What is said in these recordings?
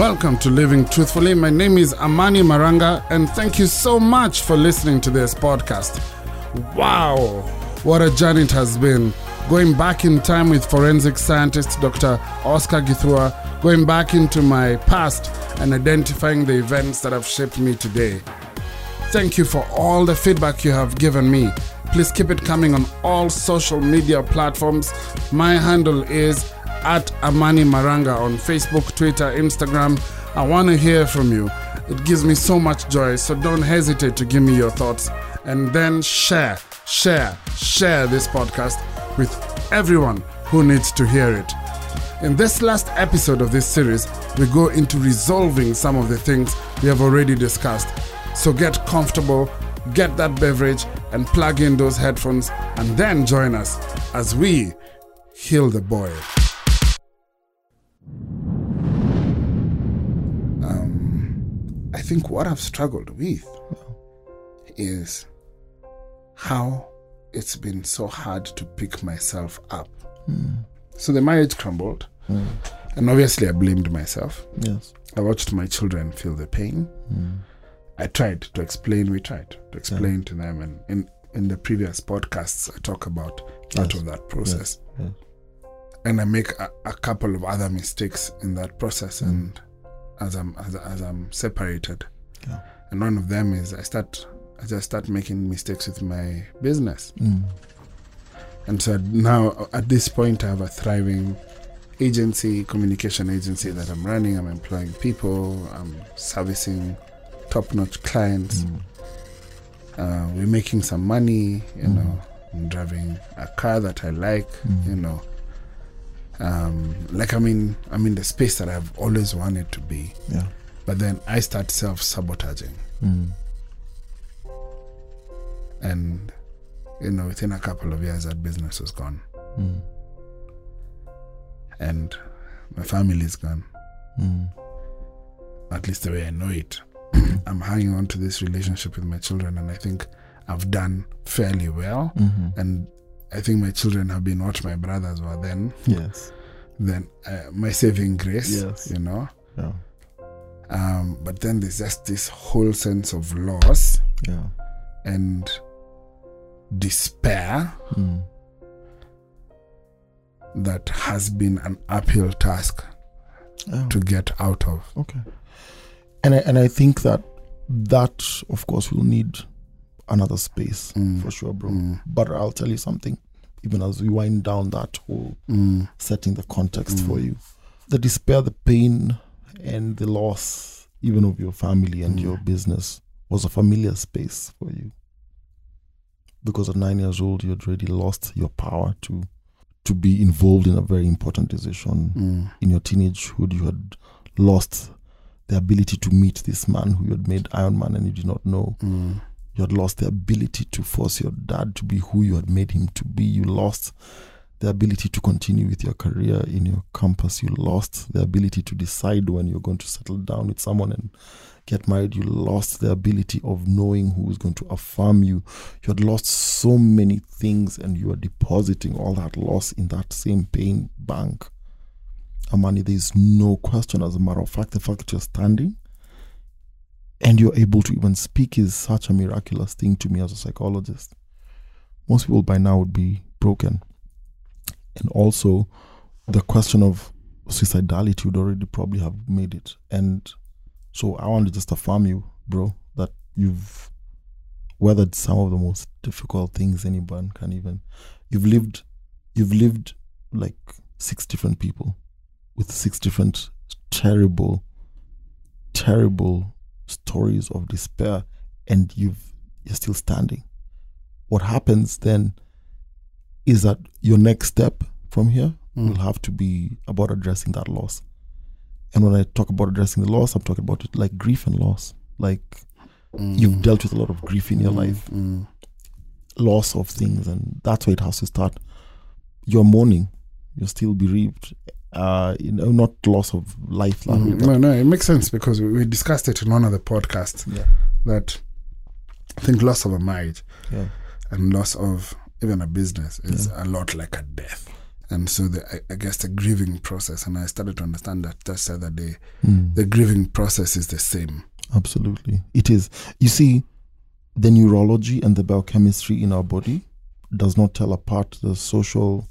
Welcome to Living Truthfully. My name is Amani Maranga, and thank you so much for listening to this podcast. Wow, what a journey it has been. Going back in time with forensic scientist Dr. Oscar Githua, going back into my past and identifying the events that have shaped me today. Thank you for all the feedback you have given me. Please keep it coming on all social media platforms. My handle is at Amani Maranga on Facebook, Twitter, Instagram. I want to hear from you. It gives me so much joy, so don't hesitate to give me your thoughts and then share, share, share this podcast with everyone who needs to hear it. In this last episode of this series, we go into resolving some of the things we have already discussed. So get comfortable, get that beverage, and plug in those headphones, and then join us as we heal the boy. Think what I've struggled with is how it's been so hard to pick myself up. Hmm. So the marriage crumbled, hmm. and obviously I blamed myself. Yes. I watched my children feel the pain. Hmm. I tried to explain, we tried to explain to them, and in, in the previous podcasts, I talk about part Yes. of that process. Yes. And I make a, a couple of other mistakes in that process, and as I'm as, as I'm separated, Yeah. and one of them is I start I just start making mistakes with my business, Mm. and so now at this point I have a thriving agency, communication agency that I'm running. I'm employing people. I'm servicing top-notch clients. Mm. Uh, we're making some money. You Mm. know, I'm driving a car that I like. Mm. You know, um, like I'm in I'm in the space that I've always wanted to be. Yeah. But then I start self-sabotaging, Mm. and you know, within a couple of years, that business was gone, Mm. and my family is gone. Mm. At least the way I know it. I'm hanging on to this relationship with my children, and I think I've done fairly well. Mhm. And I think my children have been what my brothers were then. Yes. Then uh, my saving grace, Yes. you know. Yeah. Um, but then there's just this whole sense of loss Yeah. and despair Mm. that has been an uphill task Yeah. to get out of. Okay. And I, and I think that that of course will need another space Mm. for sure, bro. Mm, But I'll tell you something. Even as we wind down that whole mm, setting the context Mm. for you, the despair, the pain, and the loss, even of your family and Mm. your business, was a familiar space for you. Because at nine years old, you had already lost your power to to be involved in a very important decision. mm, In your teenagehood, you had lost the ability to meet this man who you had made Iron Man and you did not know. mm, You had lost the ability to force your dad to be who you had made him to be. You lost the ability to continue with your career in your campus. You lost the ability to decide when you're going to settle down with someone and get married. You lost the ability of knowing who is going to affirm you. You had lost so many things and you are depositing all that loss in that same pain bank. Amani, there's no question, as a matter of fact, the fact that you're standing and you're able to even speak is such a miraculous thing to me as a psychologist. Most people by now would be broken. And also, the question of suicidality would already probably have made it. And so, I want to just affirm you, bro, that you've weathered some of the most difficult things anyone can even. You've lived, you've lived like six different people with six different terrible, terrible stories of despair and you've you're still standing. What happens then is that your next step from here Mm. will have to be about addressing that loss. And when i talk about addressing the loss i'm talking about it like grief and loss. Like mm, you've dealt with a lot of grief in your mm, life. mm, loss of things and that's where it has to start. You're mourning. You're still bereaved uh you know not loss of life mm. No, no, it makes sense because we, discussed it in one of the podcasts yeah that I think loss of a marriage yeah and loss of even a business is a lot like a death. and so the, I, I guess the grieving process and i started to understand that just the other day Mm. the grieving process is the same Absolutely. It is. You see, the neurology and the biochemistry in our body does not tell apart the social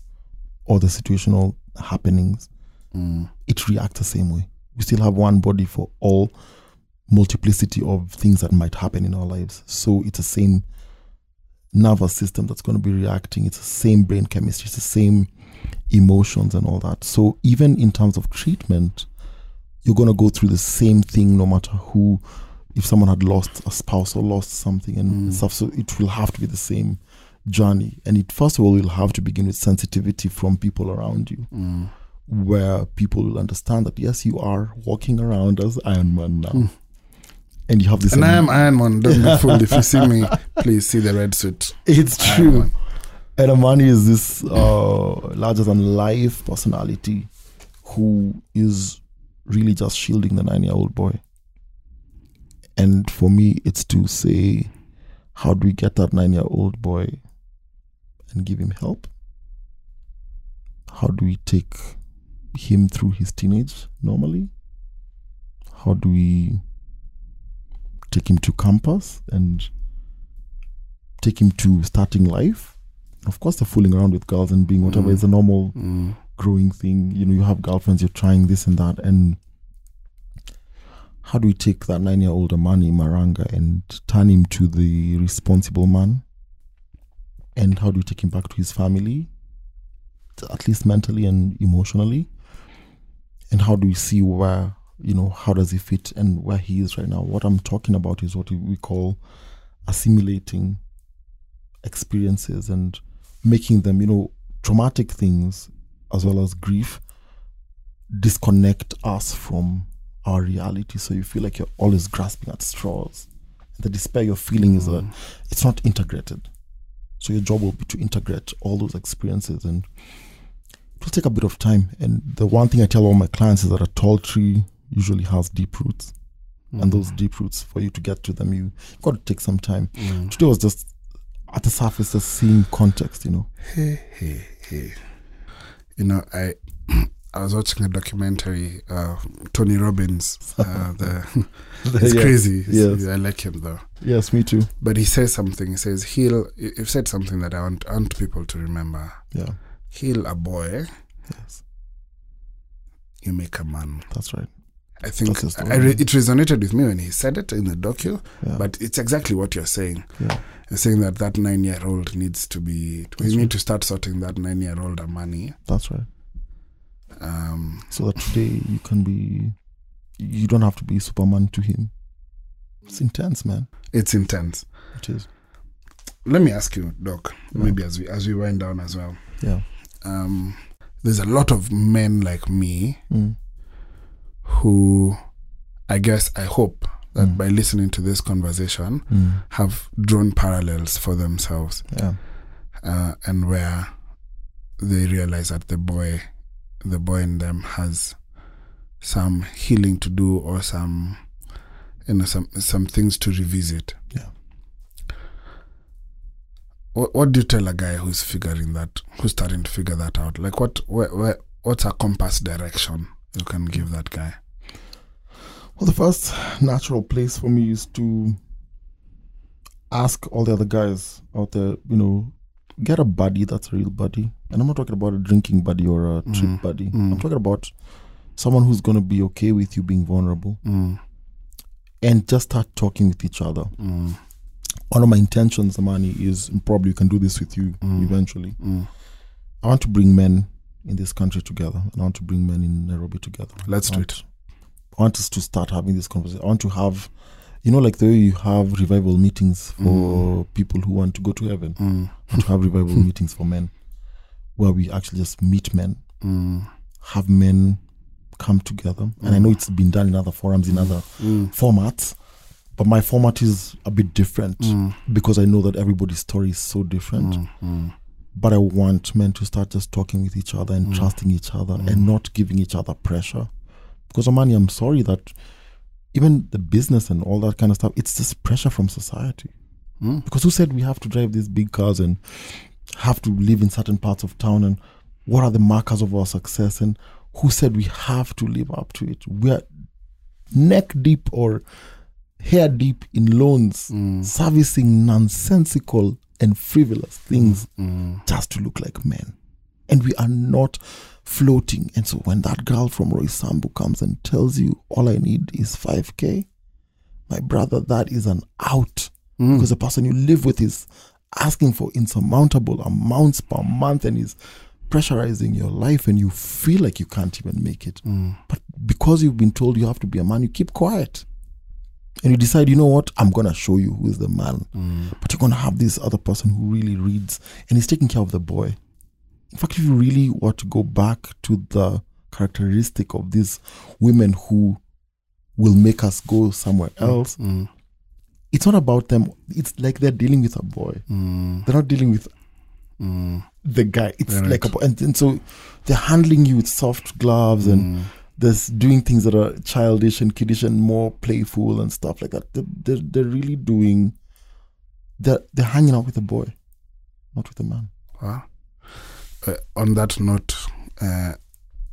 or the situational happenings. mm. It reacts the same way. We still have one body for all multiplicity of things that might happen in our lives. So it's the same nervous system that's going to be reacting. It's the same brain chemistry. It's the same emotions and all that. So even in terms of treatment, you're going to go through the same thing no matter who if someone had lost a spouse or lost something and Mm. stuff so it will have to be the same journey. And it first of all you'll have to begin with sensitivity from people around you Mm. where people will understand that yes you are walking around as iron man now. Mm. and you have this and i am iron man. Don't be fooled. If you see me please see the red suit. It's true. And Amani is this uh, larger than life personality who is really just shielding the nine year old boy. And for me, it's to say, how do we get that nine year old boy and give him help? How do we take him through his teenage normally? How do we take him to campus and take him to starting life? Of course, the fooling around with girls and being whatever Mm. is a normal Mm. growing thing. You know, you have girlfriends, you're trying this and that. And how do we take that nine year old Amani Maranga and turn him to the responsible man? And how do you take him back to his family, at least mentally and emotionally? And how do we see where, you know, how does he fit and where he is right now? What I'm talking about is what we call assimilating experiences and making them, you know, traumatic things as well as grief disconnect us from our reality. So you feel like you're always grasping at straws. The despair you're feeling is that mm. it's not integrated. So your job will be to integrate all those experiences and it will take a bit of time. And the one thing I tell all my clients is that a tall tree usually has deep roots. And those deep roots, for you to get to them, you got to take some time. Mm. Today was just at the surface, just seeing context, you know. Hey, hey, hey. You know, I I was watching a documentary, uh, Tony Robbins. Uh, the it's crazy. yes. I like him though. Yes, me too. But he says something. He says he'll. You've said something that I want, I want people to remember. Yeah, Heal a boy, yes, you make a man. that's right. I think That's. I re- it resonated with me when he said it in the docu. Yeah, But it's exactly what you're saying. yeah, You're saying that that nine year old needs to be. We That's need to start sorting that nine year old money. that's right. Um, So that today you can be, you don't have to be Superman to him. It's intense, man. it's intense. It is. Let me ask you, Doc. Yeah. Maybe as we as we wind down as well. Yeah. Um, there's a lot of men like me Mm. who, I guess, I hope that Mm. by listening to this conversation, Mm. have drawn parallels for themselves, Yeah. uh, and where they realize that the boy, the boy in them has some healing to do or some, you know, some some things to revisit. Yeah. What What do you tell a guy who's figuring that, who's starting to figure that out? Like, what, where, where, what's a compass direction you can give that guy? Well, the first natural place for me is to ask all the other guys out there, you know, get a buddy that's a real buddy. And I'm not talking about a drinking buddy or a trip Mm. buddy. Mm. I'm talking about someone who's going to be okay with you being vulnerable Mm, and just start talking with each other. mm, One of my intentions, Amani, is probably you can do this with you Mm. eventually. mm. I want to bring men in this country together. And I want to bring men in Nairobi together. Let's do it. I want us to start having this conversation. I want to have, you know, like the way you have revival meetings for people who want to go to heaven. Mm, to have revival meetings for men, where we actually just meet men, mm, have men come together. And I know it's been done in other forums, in other mm, formats, but my format is a bit different mm, because I know that everybody's story is so different. mm, mm, But I want men to start just talking with each other and Mm. trusting each other Mm. and not giving each other pressure. Because Amani, I'm sorry that even the business and all that kind of stuff, it's just pressure from society. mm. Because who said we have to drive these big cars and have to live in certain parts of town? And what are the markers of our success? And who said we have to live up to it? We're neck deep or hair deep in loans hmm. servicing nonsensical and frivolous things hmm. Hmm. just to look like men and we are not floating and so when that girl from Roysambu comes and tells you all i need is 5k my brother that is an out mm. because the person you live with is asking for insurmountable amounts per month and is pressurizing your life and you feel like you can't even make it. Mm. But because you've been told you have to be a man, you keep quiet. And you decide, you know what, I'm going to show you who is the man. Mm. But you're going to have this other person who really reads and is taking care of the boy. In fact, if you really want to go back to the characteristic of these women who will make us go somewhere mm, else, mm. it's not about them. It's like they're dealing with a boy. Mm. They're not dealing with the guy. It's like a boy. And, and so they're handling you with soft gloves and there's doing things that are childish and kiddish and more playful and stuff like that. They're, they're, they're really doing, they're, they're hanging out with a boy, not with a man. Wow. Uh, on that note, uh,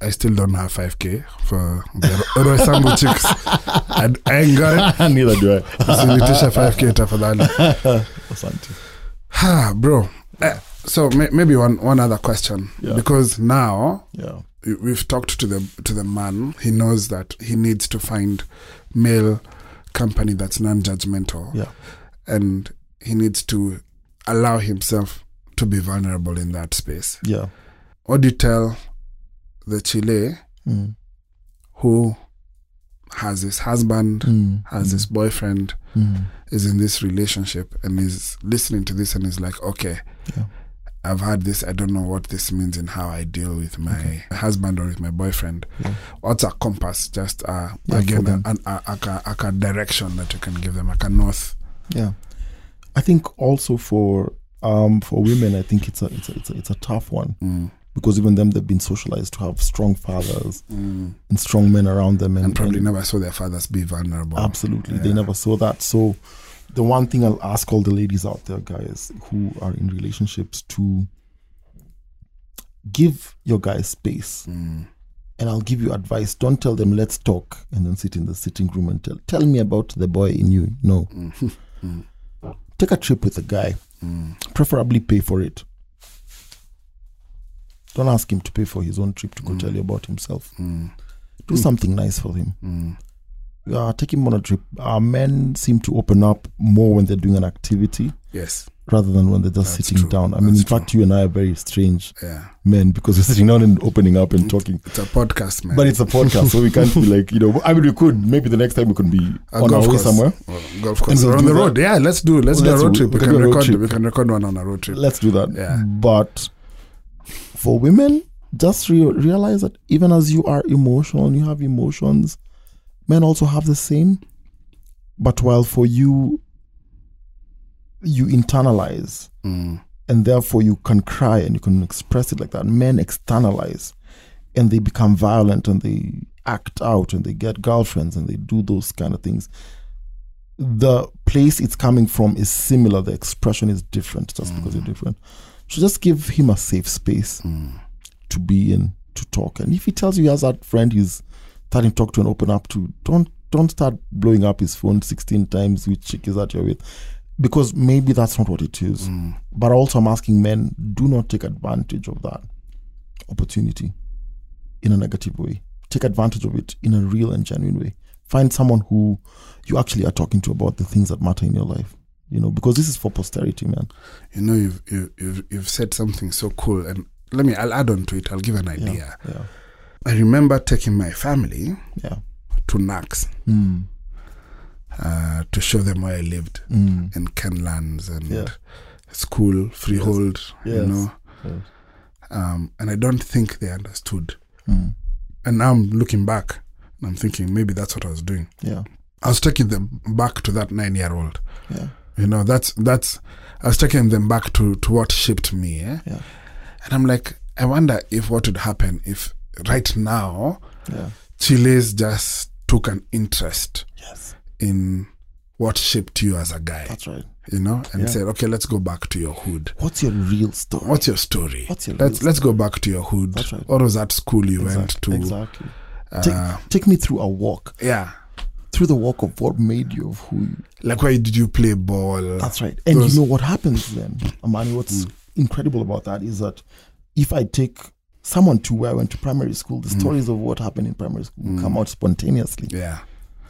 I still don't have 5k for the Roysambu chicks. I, I ain't got it. Neither do I. Usinitisha 5k tafadhali. Asante. Ha, bro. Uh, so may, maybe one, one other question Yeah. because now Yeah. we- we've talked to the to the man. He knows that he needs to find male company that's non-judgmental, Yeah. and he needs to allow himself to be vulnerable in that space. Yeah. What do you tell the Chile Mm. who has his husband, Mm. has his boyfriend, Mm. is in this relationship, and is listening to this and is like, okay, Yeah. I've had this. I don't know what this means in how I deal with my husband or with my boyfriend. Yeah. What's a compass? Just uh, Yeah, again, an, a, a, a, a direction that you can give them, like a north. Yeah, I think also for um for women, I think it's a it's a it's a, it's a tough one Mm. because even them they've been socialized to have strong fathers and strong men around them, and, And probably and never saw their fathers be vulnerable. absolutely they never saw that. So the one thing I'll ask all the ladies out there, guys who are in relationships, to give your guys space. Mm. And I'll give you advice. Don't tell them let's talk and then sit in the sitting room and tell tell me about the boy in you. No. Take a trip with the guy. Preferably pay for it. Don't ask him to pay for his own trip to go tell you about himself. Do something nice for him. Uh, take him on a trip. Uh, men seem to open up more when they're doing an activity Yes. Rather than when they're just That's sitting true. down. I mean, That's in fact, you and I are very strange Yeah. men because we're sitting down and opening up and talking. It's a podcast, man. But it's a podcast, so we can't be like, you know, I mean, we could. Maybe the next time we could be A on our golf way course. somewhere. Or golf course. we'll on the that. road. Yeah, let's do let's Let's do a road trip. We we can record trip. we can record one on a road trip. Let's do that. Yeah. But for women, just re- realize that even as you are emotional and you have emotions, men also have the same. But while for you, you internalize Mm. and therefore you can cry and you can express it like that. Men externalize and they become violent and they act out and they get girlfriends and they do those kind of things. The place it's coming from is similar, the expression is different just because you're different. So just give him a safe space to be in to talk. And if he tells you he has that friend he's starting to talk to and open up to, don't don't start blowing up his phone 16 times which chick is that you're with because maybe that's not what it is. But also, I'm asking men do not take advantage of that opportunity in a negative way. Take advantage of it in a real and genuine way. Find someone who you actually are talking to about the things that matter in your life. You know, because this is for posterity, man. You know, you've, you- you've you've said something so cool, and let me. I'll add on to it. I'll give an idea. Yeah. I remember taking my family Yeah. to Nax Mm. Uh, to show them where I lived Mm. in Kenlands and Yeah. school, freehold. You Yes. know, Yes. um, and I don't think they understood. Mm. And now I'm looking back, and I'm thinking maybe that's what I was doing. Yeah. I was taking them back to that nine year old. Yeah. You know, that's that's I was taking them back to to what shaped me. Eh? Yeah. And I'm like, I wonder if what would happen if right now Yeah. Chile's just took an interest Yes. In what shaped you as a guy. That's right. You know, and Yeah. said, okay, let's go back to your hood. What's your real story? What's your story? What's your let's let's go back to your hood. That's right. What was that school you went to? Exactly. Uh, take, take me through a walk, yeah. through the walk of what made you of who you. Like where did you play ball? That's right. And Those- you know what happens then, Amani? What's hmm. incredible about that is that if I take someone to where I went to primary school, the hmm. stories of what happened in primary school hmm. come out spontaneously. Yeah.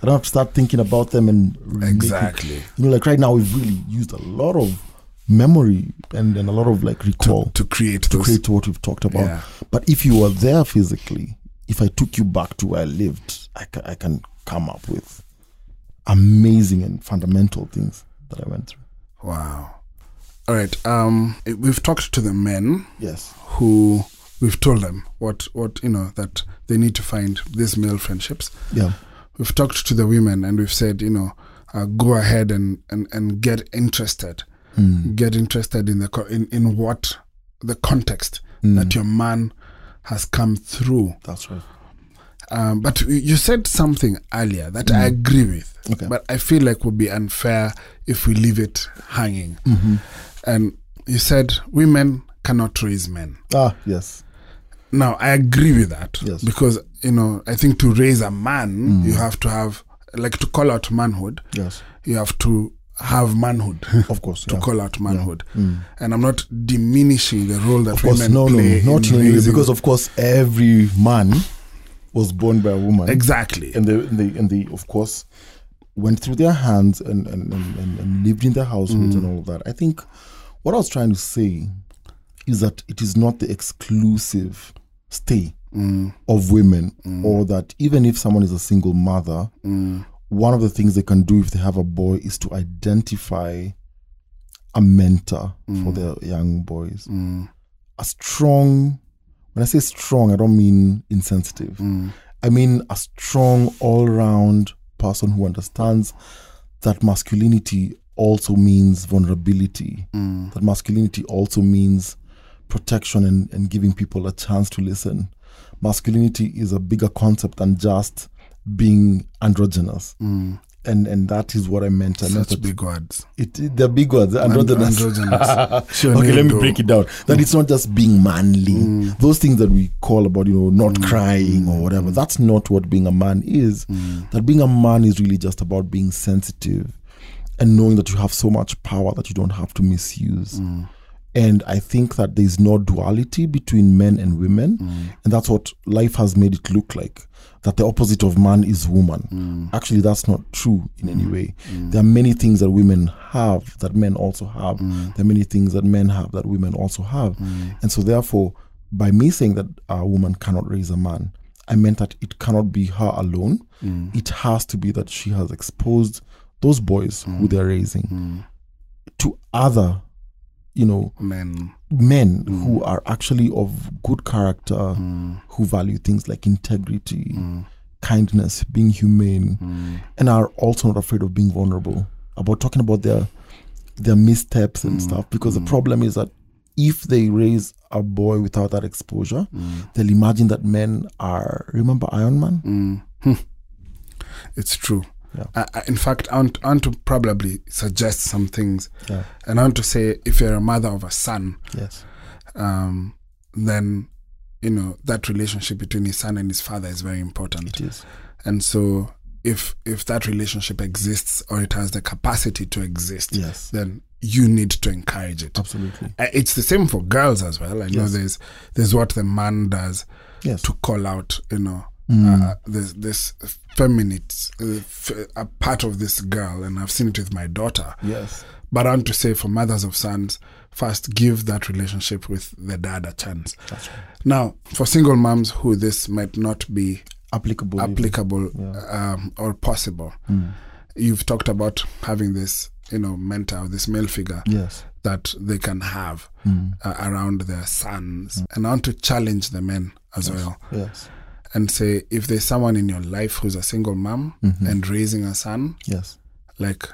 I don't have to start thinking about them and it- Exactly. you know, like right now we've really used a lot of memory and, and a lot of like recall To create to those. create what we've talked about. Yeah. But if you were there physically, if I took you back to where I lived, I can, I can come up with amazing and fundamental things that I went through. Wow. All right. Um, we've talked to the men Yes. who we've told them what what you know that they need to find these male friendships. Yeah. We've talked to the women and we've said you know uh, go ahead and, and and get interested, get interested in the co- in in what the context that your man has come through. That's right. Um, but you- you said something earlier that I agree with, Okay. but I feel like would be unfair if we leave it hanging. And you said women cannot raise men. Ah, yes. Now I agree with that Yes. because you know I think to raise a man mm. you have to have like to call out manhood. Yes. You have to have manhood Of course. to yeah. call out manhood. Mm. And I'm not diminishing the role that Of course, women no, no, play no, not in in any way, raising- because of course every man was born by a woman, exactly. and they, and they, and they, of course, went through their hands and and, and, and, and lived in their households and mm. all that. I think what I was trying to say is that it is not the exclusive stay mm. of women, mm. or that even if someone is a single mother, mm. one of the things they can do if they have a boy is to identify a mentor for their young boys. A strong, when I say strong, I don't mean insensitive. I mean a strong, all round person who understands that masculinity also means vulnerability, that masculinity also means protection and, and giving people a chance to listen. Masculinity is a bigger concept than just being androgynous. Mm. And and that is what I meant. I meant Such that big words. it, it- they're big words. Androgynous. androgynous. Sure, okay, let me Nando. break it down. That it's not just being manly. Mm. Those things that we call about, you know, not mm. crying or whatever. That's not what being a man is. That being a man is really just about being sensitive and knowing that you have so much power that you don't have to misuse. And I think that there's no duality between men and women. Mm. And that's what life has made it look like. That the opposite of man is woman. Mm. Actually, that's not true in any mm. way. There are many things that women have that men also have. There are many things that men have that women also have. And so, therefore, by me saying that a woman cannot raise a man, I meant that it cannot be her alone. It has to be that she has exposed those boys who they're raising to other, you know, Men. men mm. who are actually of good character, mm. who value things like integrity, mm. kindness, being humane, and are also not afraid of being vulnerable about talking about their their missteps and stuff. Because the problem is that if they raise a boy without that exposure, they'll imagine that men are. Remember Iron Man? Hmm. It's true. Yeah. I, I, in fact, I want, I want to probably suggest some things. Yeah. And I want to say if you're a mother of a son, Yes. um, then, you know, that relationship between his son and his father is very important. It is. And so if if that relationship exists or it has the capacity to exist, Yes. then you need to encourage it. Absolutely. Uh, It's the same for girls as well. I know there's there's what the man does Yes. to call out, you know, Mm. uh, this this feminine uh, f- a part of this girl, and I've seen it with my daughter. Yes. But I want to say for mothers of sons, first give that relationship with the dad a chance. That's right. Now, for single moms who this might not be Applicable. applicable Yeah. um, or possible, Mm. you've talked about having this, you know, mentor, this male figure Yes. that they can have Mm. uh, around their sons. And I want to challenge the men as well Yes. And say if there's someone in your life who's a single mom Mm-hmm. and raising a son, Yes. like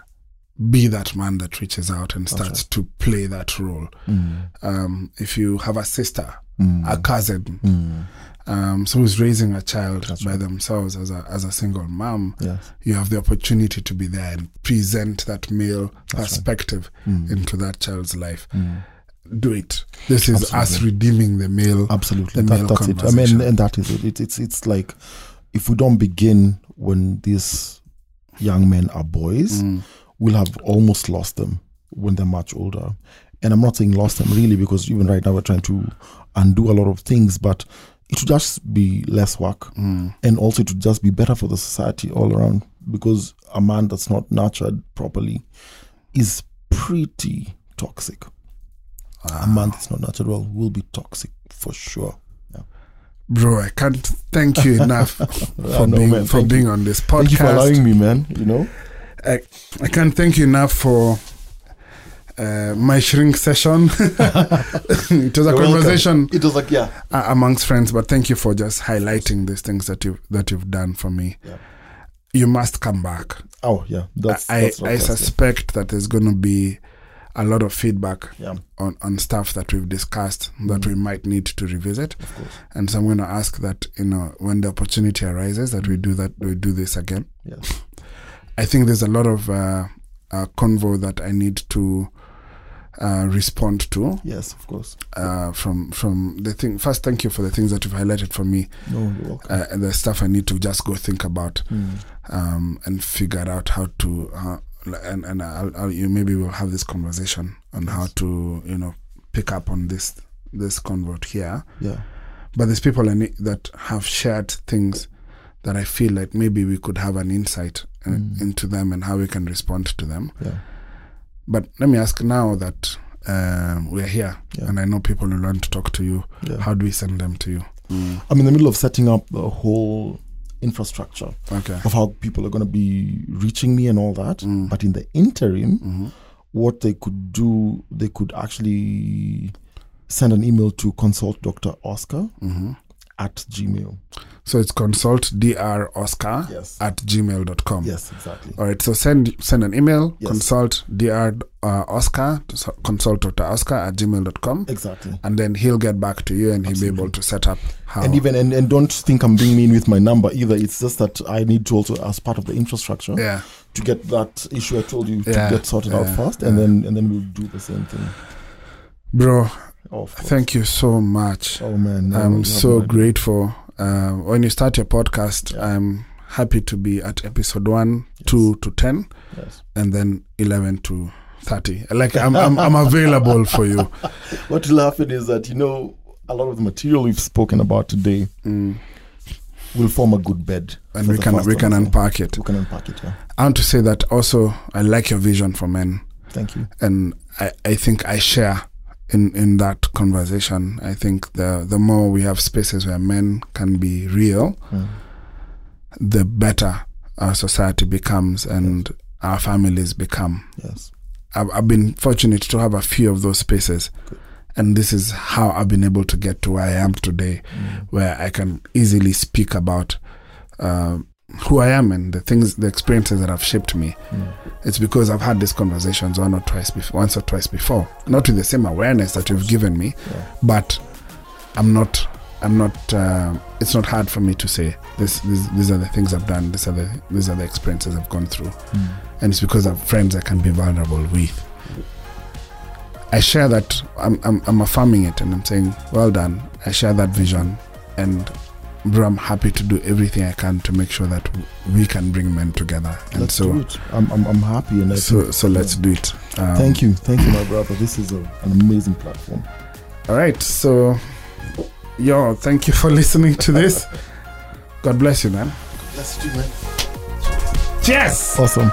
be that man that reaches out and starts right. to play that role. Mm. Um, if you have a sister, Mm. a cousin, Mm. um, so who's raising a child That's by right. themselves as a as a single mom, Yes. you have the opportunity to be there and present that male right. perspective Mm. into that child's life. Do it. This is us redeeming the male. Absolutely. the That, male that's it. I mean, and that is it. it. It's it's like if we don't begin when these young men are boys, Mm. we'll have almost lost them when they're much older. And I'm not saying lost them really because even right now we're trying to undo a lot of things, but it would just be less work. Mm. And also it would just be better for the society all around because a man that's not nurtured properly is pretty toxic. A man that's not natural will be toxic for sure. Bro, I can't thank you enough for no, being man. for Thank being you. on this podcast. Thank you for allowing me, man. You know? I, I can't thank you enough for uh, my shrink session. it was a You're welcome. conversation It was like, yeah. uh, amongst friends, but thank you for just highlighting these things that you that you've done for me. Yeah. You must come back. Oh, yeah. That's, I that's I fantastic. suspect that there's going to be a lot of feedback Yeah, on, on stuff that we've discussed that Mm. we might need to revisit. And so I'm going to ask that you know when the opportunity arises that we do that we do this again. Yes. I think there's a lot of uh, uh, convo that I need to uh, respond to Yes, of course. uh, from from the thing. First, thank you for the things that you've highlighted for me. No, you're welcome. Uh, the stuff I need to just go think about Mm. um, and figure out how to. And and I'll, I'll, you maybe we'll have this conversation on how to you know pick up on this this convert here. Yeah. But there's people I need, that have shared things that I feel like maybe we could have an insight uh, Mm. into them and how we can respond to them. Yeah. But let me ask now that um, we're here Yeah. and I know people will want to talk to you. Yeah. How do we send them to you? I'm in the middle of setting up the whole infrastructure Okay. of how people are going to be reaching me and all that. Mm. But in the interim, hmm what they could do, they could actually send an email to consult Dr. Oscar hmm at Gmail. So it's consult dr oscar Yes. at gmail.com. Yes, exactly. All right. So send send an email, Yes. consult dr uh, oscar, consult dr oscar at gmail.com. Exactly. And then he'll get back to you and he'll be able to set up how. And even and, and don't think I'm being mean with my number either. It's just that I need to also, as part of the infrastructure, yeah. to get that issue I told you Yeah, to get sorted out yeah, first, and then and then we'll do the same thing. Bro, Oh, of course. thank you so much. Oh man, no, I'm have so no grateful. Uh, when you start your podcast, Yeah. I'm happy to be at episode one, two to 10, Yes. and then 11 to 30. Like, I'm, I'm, I'm available for you. What laughing is that you know a lot of the material we've spoken about today Mm. will form a good bed, And we can, we can unpack it. We can unpack it. Yeah. I want to say that also, I like your vision for men. Thank you. and I, I think I share in, in that conversation. I think the the more we have spaces where men can be real, Mm. the better our society becomes and our families become. Yes. I've, I've been fortunate to have a few of those spaces. Good. And this is how I've been able to get to where I am today, Mm. where I can easily speak about uh, who I am and the things, the experiences that have shaped me. Mm. It's because I've had these conversations one or twice before, once or twice before, not with the same awareness that you've given me, Yeah. but I'm not. I'm not. Uh, it's not hard for me to say this, this. These are the things I've done. These are the. These are the experiences I've gone through, Mm. and it's because I've friends I can be vulnerable with. I share that. I'm. I'm, I'm affirming it, and I'm saying, well done. I share that vision, and bro, I'm happy to do everything I can to make sure that we can bring men together. And Let's so. I'm, I'm, I'm happy, and so, so let's do it. Um, Thank you, thank you, my brother. This is a, an amazing platform. All right. So, yo, thank you for listening to this. God bless you, man. Let's do it. Cheers. Awesome.